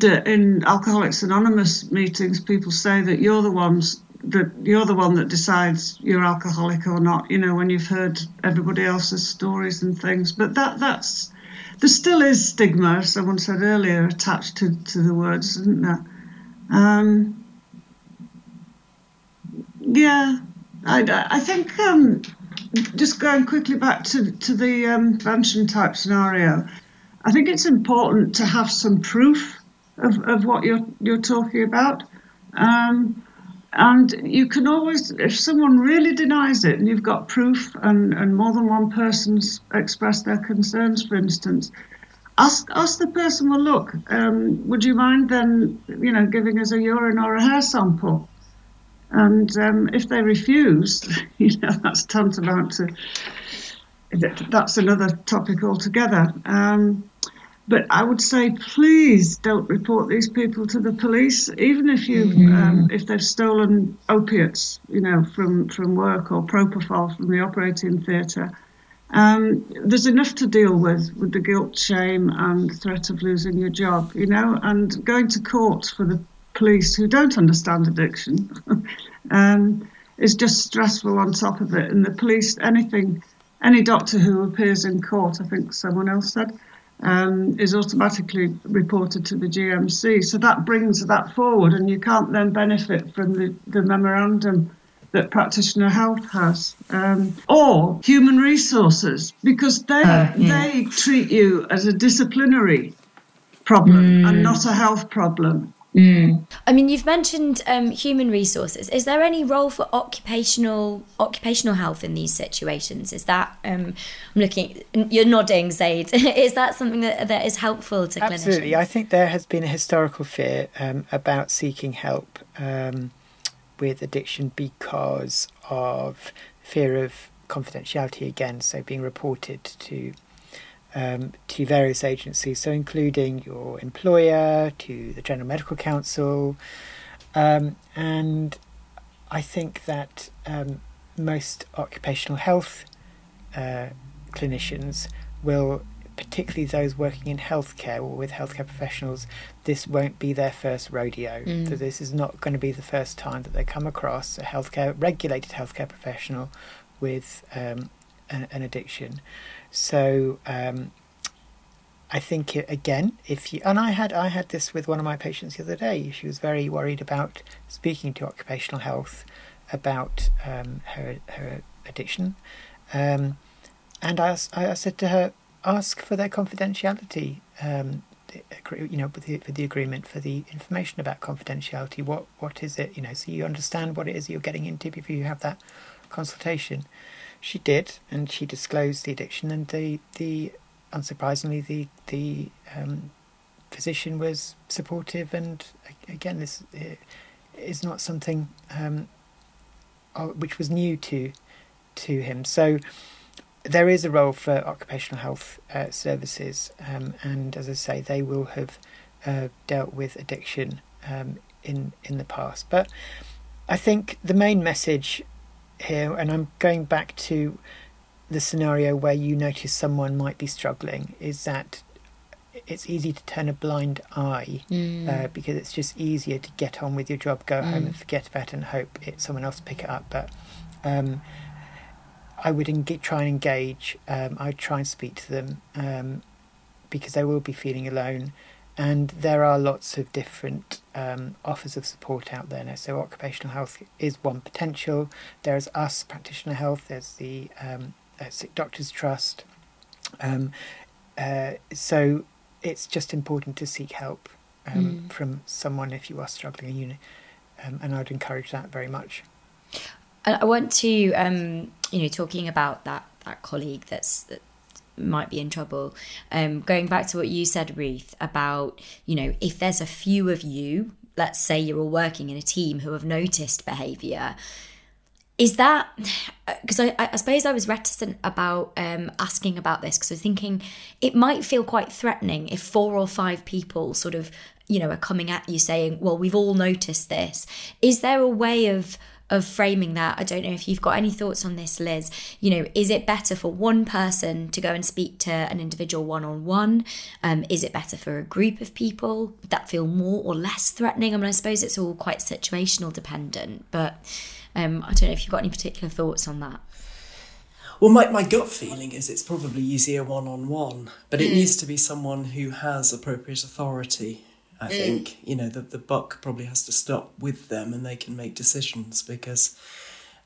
in Alcoholics Anonymous meetings, people say that you're the ones that you're the one that decides you're alcoholic or not. You know, when you've heard everybody else's stories and things. But that that's there still is stigma. as Someone said earlier attached to to the words, isn't there? Um, yeah, I, I think um, just going quickly back to, to the um, prevention type scenario, I think it's important to have some proof of, of what you're you're talking about. Um, and you can always, if someone really denies it and you've got proof and, and more than one person's expressed their concerns, for instance, ask ask the person, well, look, um, would you mind then, you know, giving us a urine or a hair sample? And um, if they refuse, you know, that's tantamount to, that's another topic altogether. Um, but I would say, please don't report these people to the police, even if you mm-hmm. um, if they've stolen opiates, you know, from from work or propofol from the operating theatre. Um, there's enough to deal with with the guilt, shame, and threat of losing your job, you know, and going to court for the police who don't understand addiction um, is just stressful on top of it. And the police, anything, any doctor who appears in court, I think someone else said um, is automatically reported to the GMC. So that brings that forward, and you can't then benefit from the, the memorandum that practitioner health has, um, or human resources, because they uh, yeah. they treat you as a disciplinary problem mm. and not a health problem. Mm. I mean, you've mentioned um, human resources. Is there any role for occupational occupational health in these situations? Is that um, I'm looking? You're nodding, Zaid. is that something that that is helpful to Absolutely. clinicians? Absolutely. I think there has been a historical fear um, about seeking help um, with addiction because of fear of confidentiality again. So being reported to um, to various agencies, so including your employer, to the General Medical Council, um, and I think that um, most occupational health uh, clinicians will, particularly those working in healthcare or with healthcare professionals, this won't be their first rodeo. Mm. So this is not going to be the first time that they come across a healthcare regulated healthcare professional with um, an, an addiction. So um, I think again, if you and I had I had this with one of my patients the other day. She was very worried about speaking to occupational health about um, her her addiction, um, and I, I said to her, ask for their confidentiality. Um, you know, with the, with the agreement for the information about confidentiality. What what is it? You know, so you understand what it is you're getting into before you have that consultation. She did, and she disclosed the addiction, and the the unsurprisingly the the um, physician was supportive, and again, this is not something um, which was new to to him. So there is a role for occupational health uh, services, um, and as I say, they will have uh, dealt with addiction um, in in the past. But I think the main message here, and I'm going back to the scenario where you notice someone might be struggling, is that it's easy to turn a blind eye mm. uh, because it's just easier to get on with your job, go mm. home and forget about it and hope it, someone else pick it up. But um, I would try and engage. Um, I would try and speak to them um, because they will be feeling alone and there are lots of different um, offers of support out there now. So occupational health is one potential. There's us, practitioner health. There's the um, uh, Sick Doctors Trust. Um, uh, so it's just important to seek help um, mm. from someone if you are struggling. You know, um, and I'd encourage that very much. I want to, um, you know, talking about that that colleague that's that might be in trouble. Um, going back to what you said, Ruth, about, you know, if there's a few of you, let's say you're all working in a team who have noticed behaviour, is that because I, I, suppose I was reticent about um, asking about this because I was thinking it might feel quite threatening if four or five people sort of you know are coming at you saying well we've all noticed this is there a way of of framing that. I don't know if you've got any thoughts on this, Liz. You know, is it better for one person to go and speak to an individual one on one? Is it better for a group of people? Would that feel more or less threatening? I mean, I suppose it's all quite situational dependent, but um, I don't know if you've got any particular thoughts on that. Well, my, my gut feeling is it's probably easier one on one, but it mm. needs to be someone who has appropriate authority I mm. think you know the the buck probably has to stop with them, and they can make decisions because,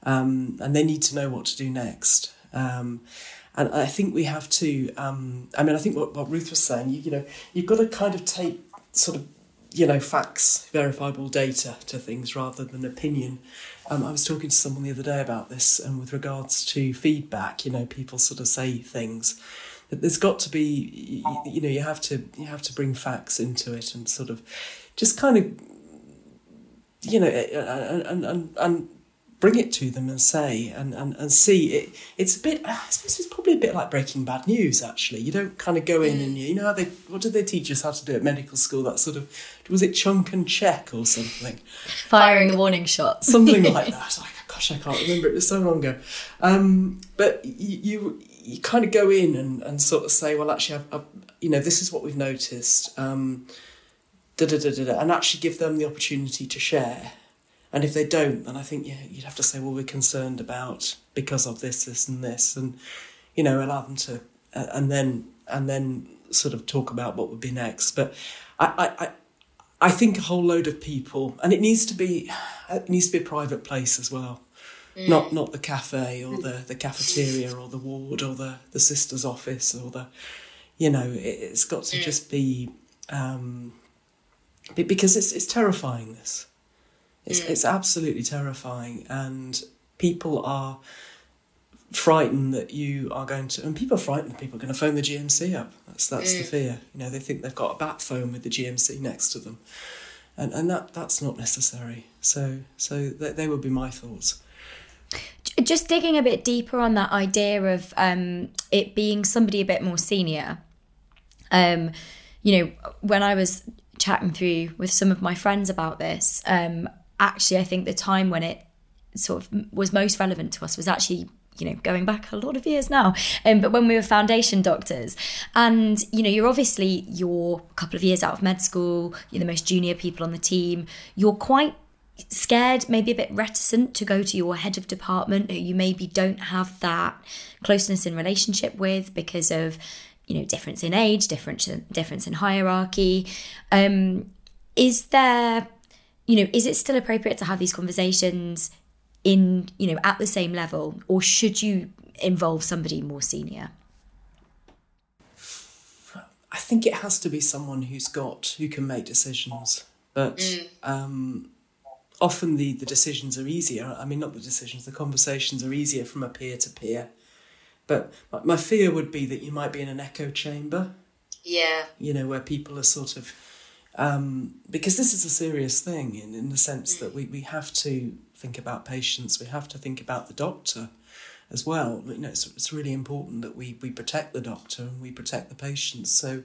um, and they need to know what to do next. Um, and I think we have to. Um, I mean, I think what, what Ruth was saying. You, you know, you've got to kind of take sort of you know, facts, verifiable data to things rather than opinion. Um, I was talking to someone the other day about this, and with regards to feedback, you know, people sort of say things. There's got to be, you know, you have to you have to bring facts into it and sort of just kind of, you know, and and and bring it to them and say and, and, and see. It it's a bit I suppose it's probably a bit like breaking bad news actually. You don't kind of go in and you, you know how they what did they teach us how to do at medical school? That sort of was it chunk and check or something? Firing the warning shots. Something like that. Like, gosh I can't remember. It was so long ago. Um, but you, you, you kind of go in and, and sort of say well actually I've, I've, you know this is what we've noticed um, da, da, da, da, and actually give them the opportunity to share and if they don't, then I think yeah, you'd have to say, well, we're concerned about because of this, this, and this, and you know, allow them to, uh, and then and then sort of talk about what would be next. But I, I, I think a whole load of people, and it needs to be, it needs to be a private place as well. Mm. Not not the cafe or the, the cafeteria or the ward or the, the sister's office or the, you know, it, has got to mm. just be, um, because it's it's terrifying. This, it's, mm. it's absolutely terrifying, and people are frightened that you are going to, and people are frightened that people are going to phone the GMC up. That's that's mm. the fear. You know, they think they've got a bat phone with the GMC next to them, and and that that's not necessary. So so they, they would be my thoughts. Just digging a bit deeper on that idea of um, it being somebody a bit more senior. Um, you know, when I was chatting through with some of my friends about this, um, actually, I think the time when it sort of was most relevant to us was actually you know going back a lot of years now um, but when we were foundation doctors and you know you're obviously you're a couple of years out of med school you're the most junior people on the team you're quite scared maybe a bit reticent to go to your head of department who you maybe don't have that closeness in relationship with because of you know difference in age difference difference in hierarchy um is there you know, is it still appropriate to have these conversations in, you know, at the same level, or should you involve somebody more senior? I think it has to be someone who's got who can make decisions, but mm. um, often the the decisions are easier. I mean, not the decisions, the conversations are easier from a peer to peer. But my fear would be that you might be in an echo chamber. Yeah. You know, where people are sort of um, because this is a serious thing in, in the sense that we, we have to think about patients, we have to think about the doctor as well. You know, it's, it's really important that we, we protect the doctor and we protect the patients. So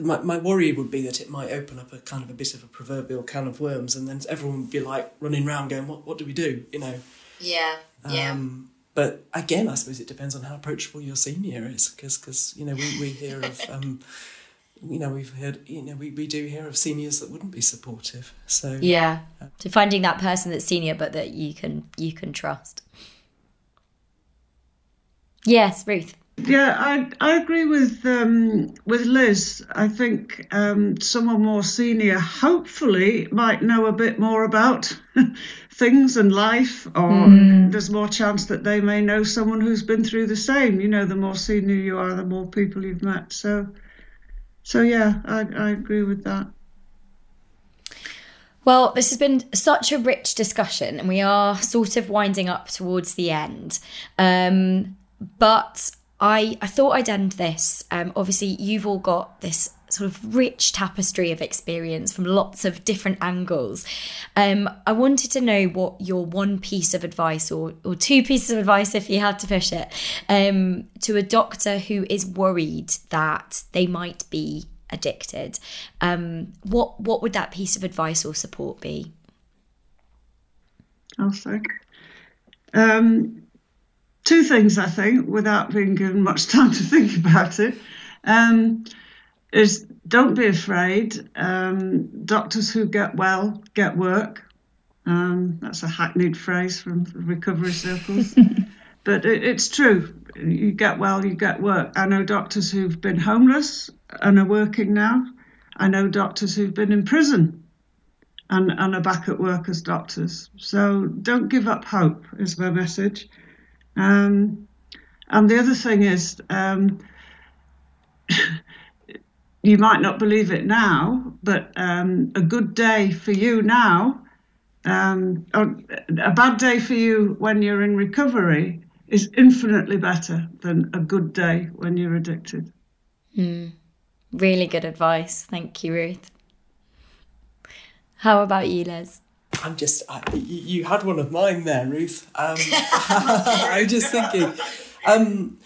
my, my worry would be that it might open up a kind of a bit of a proverbial can of worms and then everyone would be like running around going, what, what do we do? You know? Yeah, yeah. Um, but again, I suppose it depends on how approachable your senior is because, cause, you know, we, we hear of... Um, you know we've heard you know we, we do hear of seniors that wouldn't be supportive so yeah uh, so finding that person that's senior but that you can you can trust yes ruth yeah i i agree with um with liz i think um someone more senior hopefully might know a bit more about things and life or mm. there's more chance that they may know someone who's been through the same you know the more senior you are the more people you've met so so yeah, I, I agree with that. Well, this has been such a rich discussion, and we are sort of winding up towards the end. Um, but I, I thought I'd end this. Um, obviously, you've all got this sort of rich tapestry of experience from lots of different angles. Um, I wanted to know what your one piece of advice, or, or two pieces of advice, if you had to push it, um, to a doctor who is worried that they might be addicted. Um, what what would that piece of advice or support be? I'll think. Um, two things, I think, without being given much time to think about it. Um, is don't be afraid. Um, doctors who get well get work. Um, that's a hackneyed phrase from recovery circles, but it, it's true. You get well, you get work. I know doctors who've been homeless and are working now. I know doctors who've been in prison and, and are back at work as doctors. So don't give up hope, is my message. Um, and the other thing is, um, you might not believe it now, but um, a good day for you now, um, a bad day for you when you're in recovery is infinitely better than a good day when you're addicted. Mm. Really good advice. Thank you, Ruth. How about you, Liz? I'm just, I, you had one of mine there, Ruth. Um, I was just thinking. Um,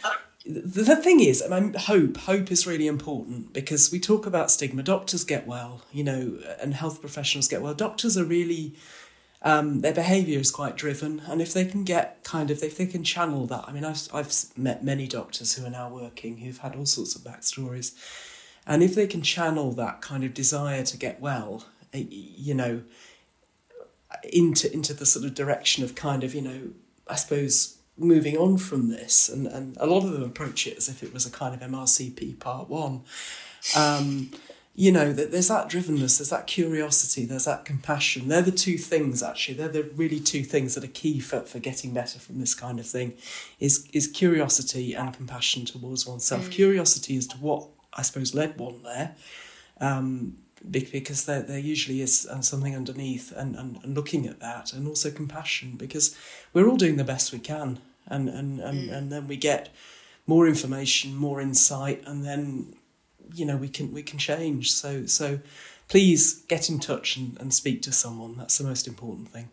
the thing is, I mean, hope. Hope is really important because we talk about stigma. Doctors get well, you know, and health professionals get well. Doctors are really, um, their behaviour is quite driven, and if they can get kind of, if they can channel that. I mean, I've I've met many doctors who are now working who've had all sorts of backstories, and if they can channel that kind of desire to get well, eh, you know, into into the sort of direction of kind of, you know, I suppose moving on from this, and, and a lot of them approach it as if it was a kind of MRCP part one. Um, you know, that there's that drivenness, there's that curiosity, there's that compassion. They're the two things actually. They're the really two things that are key for, for getting better from this kind of thing is is curiosity and compassion towards oneself. Mm. Curiosity as to what I suppose led one there. Um, because there, there usually is uh, something underneath and, and, and looking at that and also compassion because we're all doing the best we can and, and, and, mm. and then we get more information more insight and then you know we can we can change. So so please get in touch and, and speak to someone. That's the most important thing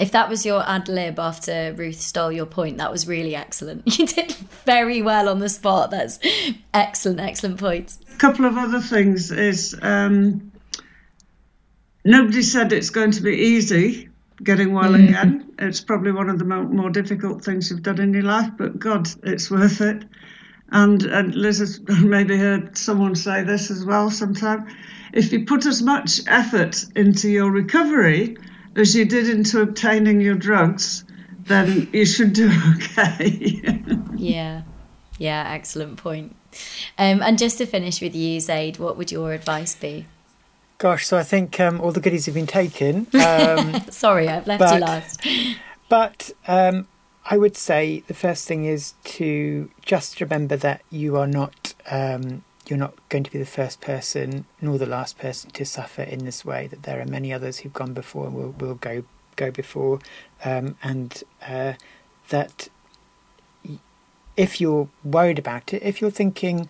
if that was your ad lib after Ruth stole your point, that was really excellent. You did very well on the spot. That's excellent, excellent points. A couple of other things is um, nobody said it's going to be easy getting well mm. again. It's probably one of the more, more, difficult things you've done in your life, but God, it's worth it. And, and Liz has maybe heard someone say this as well sometime. If you put as much effort into your recovery as you did into obtaining your drugs, then you should do okay. yeah, yeah, excellent point. Um, and just to finish with you, Zaid, what would your advice be? Gosh, so I think um, all the goodies have been taken. Um, Sorry, I've left but, you last. But um, I would say the first thing is to just remember that you are not um, you're not going to be the first person nor the last person to suffer in this way. That there are many others who've gone before and will will go go before, um, and uh, that if you're worried about it, if you're thinking,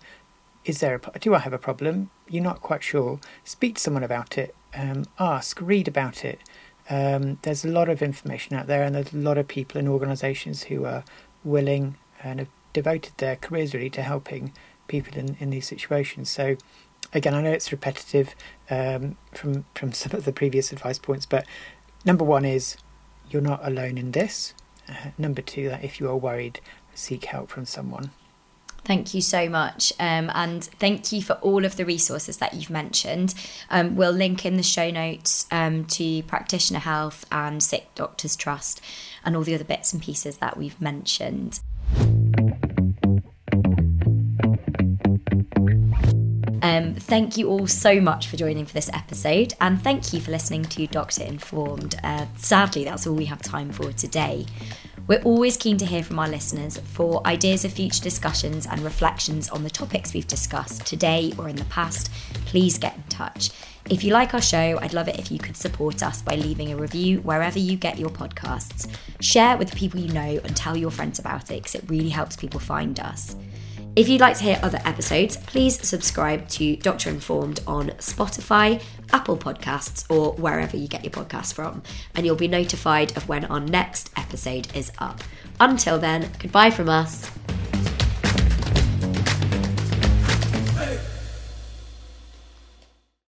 "Is there a do I have a problem?" You're not quite sure. Speak to someone about it. Um, ask, read about it. Um, there's a lot of information out there, and there's a lot of people and organisations who are willing and have devoted their careers really to helping people in, in these situations. So, again, I know it's repetitive um, from from some of the previous advice points, but number one is you're not alone in this. Uh, number two, that if you are worried, seek help from someone. Thank you so much. Um, and thank you for all of the resources that you've mentioned. Um, we'll link in the show notes um, to Practitioner Health and Sick Doctors Trust and all the other bits and pieces that we've mentioned. Um, thank you all so much for joining for this episode, and thank you for listening to Doctor Informed. Uh, sadly, that's all we have time for today. We're always keen to hear from our listeners for ideas of future discussions and reflections on the topics we've discussed today or in the past. Please get in touch. If you like our show, I'd love it if you could support us by leaving a review wherever you get your podcasts. Share it with the people you know and tell your friends about it because it really helps people find us. If you'd like to hear other episodes, please subscribe to Doctor Informed on Spotify, Apple Podcasts, or wherever you get your podcasts from, and you'll be notified of when our next episode is up. Until then, goodbye from us.